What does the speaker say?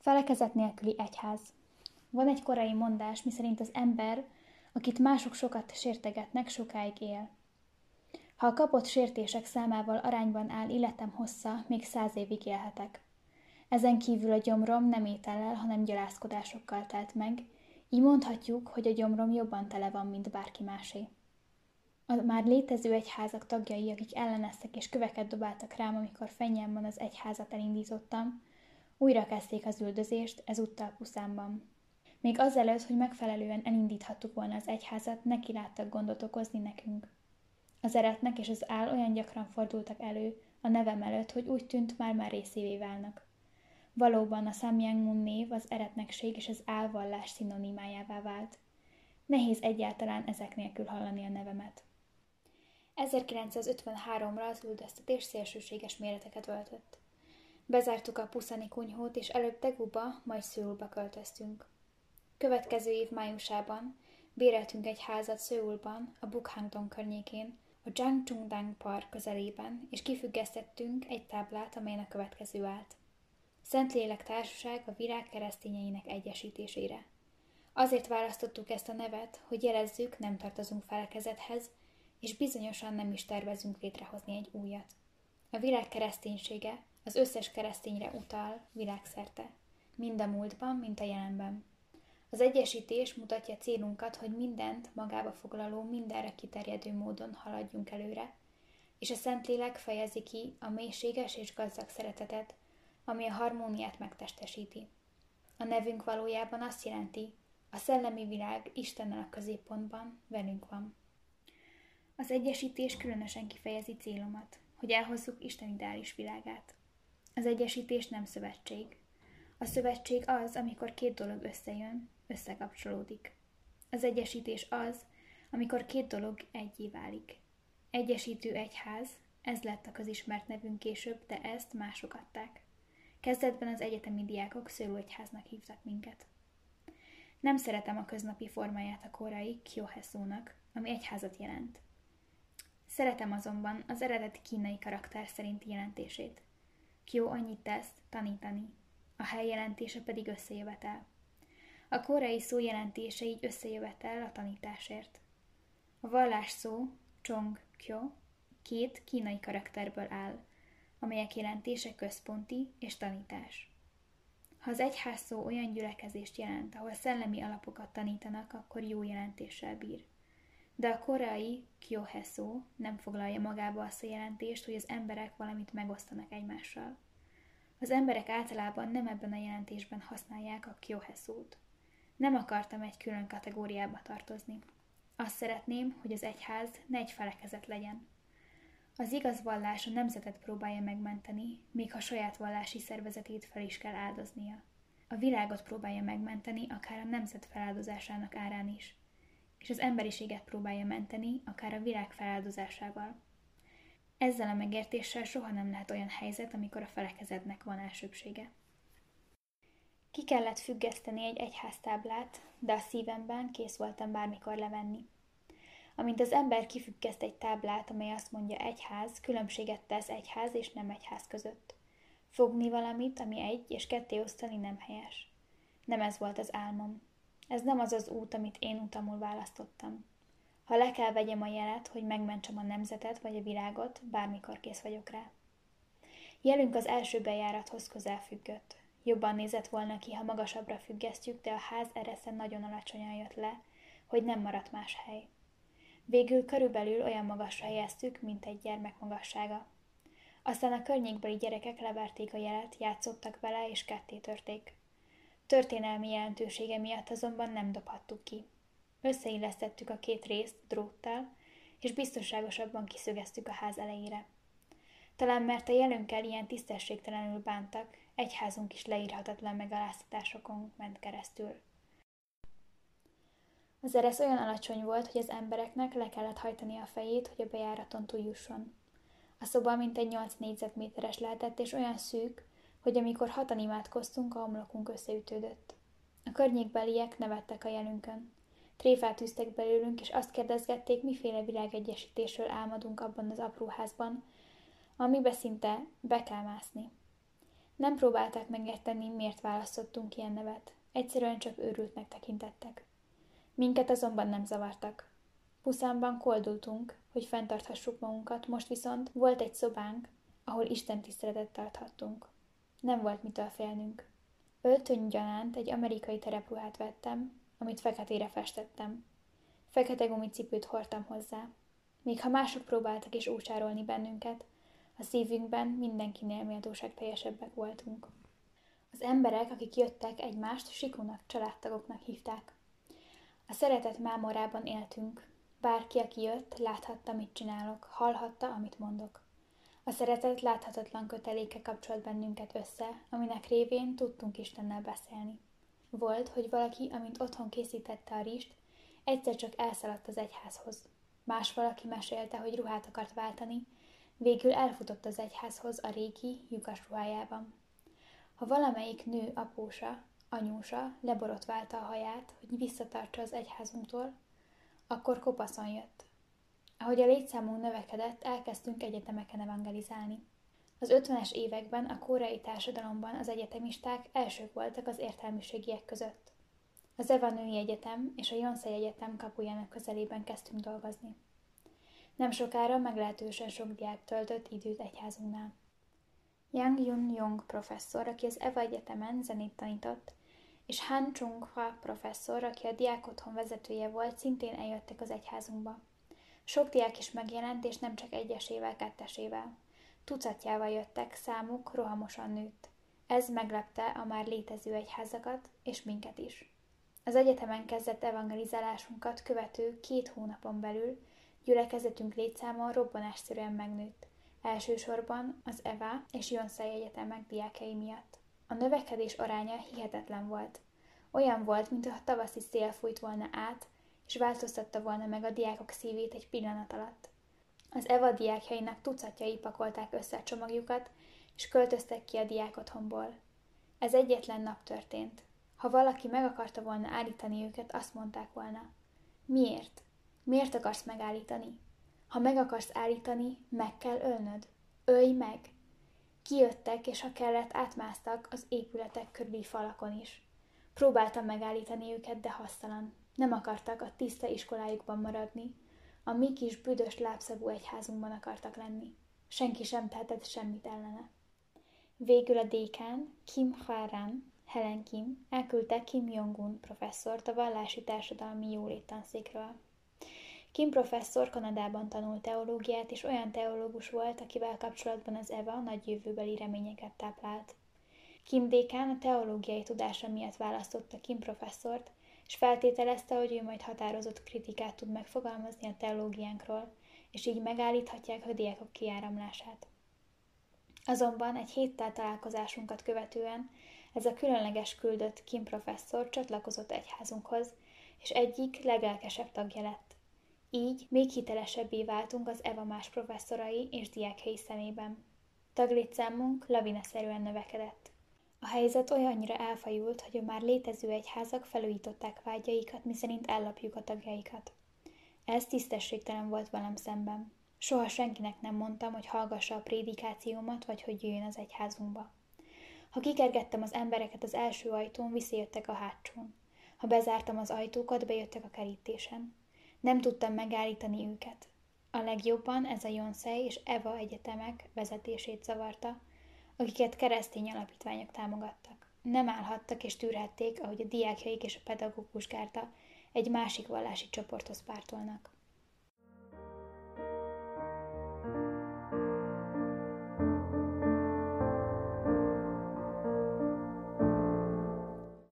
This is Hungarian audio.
Felekezet nélküli egyház. Van egy korai mondás, miszerint az ember, akit mások sokat sértegetnek, sokáig él. Ha a kapott sértések számával arányban áll életem hossza, még száz évig élhetek. Ezen kívül a gyomrom nem étellel, hanem gyalázkodásokkal telt meg, így mondhatjuk, hogy a gyomrom jobban tele van, mint bárki másé. A már létező egyházak tagjai, akik elleneztek és köveket dobáltak rám, amikor fenyemben az egyházat elindítottam, újra kezdték az üldözést, ezúttal puszámban. Még azelőtt, hogy megfelelően elindíthattuk volna az egyházat, neki láttak gondot okozni nekünk. Az eretnek és az áll olyan gyakran fordultak elő a nevem előtt, hogy úgy tűnt, már-már részévé válnak. Valóban a Samyang név az eretnekség és az álvallás szinonimájává vált. Nehéz egyáltalán ezek nélkül hallani a nevemet. 1953-ra az üldöztetés szélsőséges méreteket öltött. Bezártuk a puszani kunyhót, és előbb Teguba, majd Szőulba költöztünk. Következő év májusában béreltünk egy házat Szőulban, a Bukhangdong környékén, a Jangchungdang Park közelében, és kifüggesztettünk egy táblát, amelyen a következő állt. Szentlélek Társaság a virág keresztényeinek egyesítésére. Azért választottuk ezt a nevet, hogy jelezzük, nem tartozunk felekezethez, és bizonyosan nem is tervezünk létrehozni egy újat. A világ kereszténysége az összes keresztényre utal világszerte, mind a múltban, mint a jelenben. Az egyesítés mutatja célunkat, hogy mindent magába foglaló, mindenre kiterjedő módon haladjunk előre, és a Szentlélek fejezi ki a mélységes és gazdag szeretetet, ami a harmóniát megtestesíti. A nevünk valójában azt jelenti, a szellemi világ Istennel a középpontban velünk van. Az egyesítés különösen kifejezi célomat, hogy elhozzuk Isten ideális világát. Az egyesítés nem szövetség. A szövetség az, amikor két dolog összejön, összekapcsolódik. Az egyesítés az, amikor két dolog egyé válik. Egyesítő egyház, ez lett a közismert nevünk később, de ezt mások adták. Kezdetben az egyetemi diákok szőlőegyháznak hívtak minket. Nem szeretem a köznapi formáját a korai kyoheszónak, ami egyházat jelent. Szeretem azonban az eredeti kínai karakter szerinti jelentését. Kyo annyit tesz, tanítani, a hely jelentése pedig összejövetel. A koreai szó jelentése így összejövetel a tanításért. A vallás szó, Chong Kyo, két kínai karakterből áll, amelyek jelentése központi és tanítás. Ha az egyház szó olyan gyülekezést jelent, ahol szellemi alapokat tanítanak, akkor jó jelentéssel bír. De a koreai kyoheszó nem foglalja magába azt a jelentést, hogy az emberek valamit megosztanak egymással. Az emberek általában nem ebben a jelentésben használják a kyoheszót. Nem akartam egy külön kategóriába tartozni. Azt szeretném, hogy az egyház ne egy felekezet legyen. Az igaz vallás a nemzetet próbálja megmenteni, még ha saját vallási szervezetét fel is kell áldoznia. A világot próbálja megmenteni, akár a nemzet feláldozásának árán is és az emberiséget próbálja menteni, akár a világ feláldozásával. Ezzel a megértéssel soha nem lehet olyan helyzet, amikor a felekezednek van elsőbsége. Ki kellett függeszteni egy egyháztáblát, de a szívemben kész voltam bármikor levenni. Amint az ember kifüggeszt egy táblát, amely azt mondja egyház, különbséget tesz egyház és nem egyház között. Fogni valamit, ami egy és ketté osztani nem helyes. Nem ez volt az álmom. Ez nem az az út, amit én utamul választottam. Ha le kell vegyem a jelet, hogy megmentsem a nemzetet vagy a világot, bármikor kész vagyok rá. Jelünk az első bejárathoz közel függött. Jobban nézett volna ki, ha magasabbra függesztjük, de a ház ereszen nagyon alacsonyan jött le, hogy nem maradt más hely. Végül körülbelül olyan magasra helyeztük, mint egy gyermek magassága. Aztán a környékbeli gyerekek leverték a jelet, játszottak vele és ketté törték. Történelmi jelentősége miatt azonban nem dobhattuk ki. Összeillesztettük a két részt dróttal, és biztonságosabban kiszögeztük a ház elejére. Talán mert a jelönkkel ilyen tisztességtelenül bántak, egyházunk is leírhatatlan megaláztatásokon ment keresztül. Az eresz olyan alacsony volt, hogy az embereknek le kellett hajtani a fejét, hogy a bejáraton túljusson. A szoba mintegy 8 négyzetméteres lehetett, és olyan szűk, hogy amikor hatan imádkoztunk, a homlokunk összeütődött. A környékbeliek nevettek a jelünkön. Tréfát üztek belőlünk, és azt kérdezgették, miféle világegyesítésről álmodunk abban az apró házban, amibe szinte be kell mászni. Nem próbálták megérteni, miért választottunk ilyen nevet. Egyszerűen csak őrültnek tekintettek. Minket azonban nem zavartak. Puszánban koldultunk, hogy fenntarthassuk magunkat, most viszont volt egy szobánk, ahol Isten tiszteletet tarthattunk. Nem volt mitől félnünk. Öltöny gyanánt egy amerikai terepruhát vettem, amit feketére festettem. Fekete gumicipőt hordtam hozzá. Még ha mások próbáltak is úcsárolni bennünket, a szívünkben mindenkinél méltóság teljesebbek voltunk. Az emberek, akik jöttek, egymást Sikunak, családtagoknak hívták. A szeretet mámorában éltünk. Bárki, aki jött, láthatta, mit csinálok, hallhatta, amit mondok. A szeretet láthatatlan köteléke kapcsolt bennünket össze, aminek révén tudtunk Istennel beszélni. Volt, hogy valaki, amint otthon készítette a rist, egyszer csak elszaladt az egyházhoz. Más valaki mesélte, hogy ruhát akart váltani, végül elfutott az egyházhoz a régi, lyukas ruhájában. Ha valamelyik nő apósa, anyósa leborotválta a haját, hogy visszatartsa az egyházunktól, akkor kopaszon jött. Ahogy a létszámunk növekedett, elkezdtünk egyetemeken evangelizálni. Az 50-es években a koreai társadalomban az egyetemisták elsők voltak az értelmiségiek között. Az Eva Női Egyetem és a Jonsei Egyetem kapujának közelében kezdtünk dolgozni. Nem sokára meglehetősen sok diák töltött időt egyházunknál. Yang Yun Yong professzor, aki az Eva Egyetemen zenét tanított, és Han Chung Hua professzor, aki a diák otthon vezetője volt, szintén eljöttek az egyházunkba. Sok diák is megjelent, és nem csak egyesével, kettesével. Tucatjával jöttek, számuk rohamosan nőtt. Ez meglepte a már létező egyházakat, és minket is. Az egyetemen kezdett evangelizálásunkat követő két hónapon belül gyülekezetünk létszáma robbanásszerűen megnőtt, elsősorban az EVA és Jonszai Egyetemek diákjai miatt. A növekedés aránya hihetetlen volt. Olyan volt, mintha tavaszi szél fújt volna át, és változtatta volna meg a diákok szívét egy pillanat alatt. Az EVA diákjainak tucatjai pakolták össze a csomagjukat, és költöztek ki a diák otthonból. Ez egyetlen nap történt. Ha valaki meg akarta volna állítani őket, azt mondták volna. Miért? Miért akarsz megállítani? Ha meg akarsz állítani, meg kell ölnöd. Ölj meg! Kijöttek, és ha kellett, átmásztak az épületek körüli falakon is. Próbáltam megállítani őket, de hasztalan. Nem akartak a tiszta iskolájukban maradni. A mi kis büdös lábszagú egyházunkban akartak lenni. Senki sem tehetett semmit ellene. Végül a dékán, Kim Hwaran, Helen Kim, elküldte Kim Jong-un professzort a vallási társadalmi jólét tanszékről. Kim professzor Kanadában tanult teológiát, és olyan teológus volt, akivel kapcsolatban az Eva nagy jövőbeli reményeket táplált. Kim dékán a teológiai tudása miatt választotta Kim professzort, és feltételezte, hogy ő majd határozott kritikát tud megfogalmazni a teológiánkról, és így megállíthatják a diákok kiáramlását. Azonban egy héttel találkozásunkat követően ez a különleges küldött Kim professzor csatlakozott egyházunkhoz, és egyik legelkesebb tagja lett. Így még hitelesebbé váltunk az Eva más professzorai és diákjai szemében. Taglétszámunk lavinaszerűen növekedett. A helyzet olyannyira elfajult, hogy a már létező egyházak felújították vágyaikat, miszerint ellapjuk a tagjaikat. Ez tisztességtelen volt velem szemben. Soha senkinek nem mondtam, hogy hallgassa a prédikációmat, vagy hogy jöjjön az egyházunkba. Ha kikergettem az embereket az első ajtón, visszajöttek a hátsón. Ha bezártam az ajtókat, bejöttek a kerítésen. Nem tudtam megállítani őket. A legjobban ez a Jonszei és Eva egyetemek vezetését zavarta, akiket keresztény alapítványok támogattak. Nem állhattak és tűrhették, ahogy a diákjaik és a pedagógus gárta egy másik vallási csoporthoz pártolnak.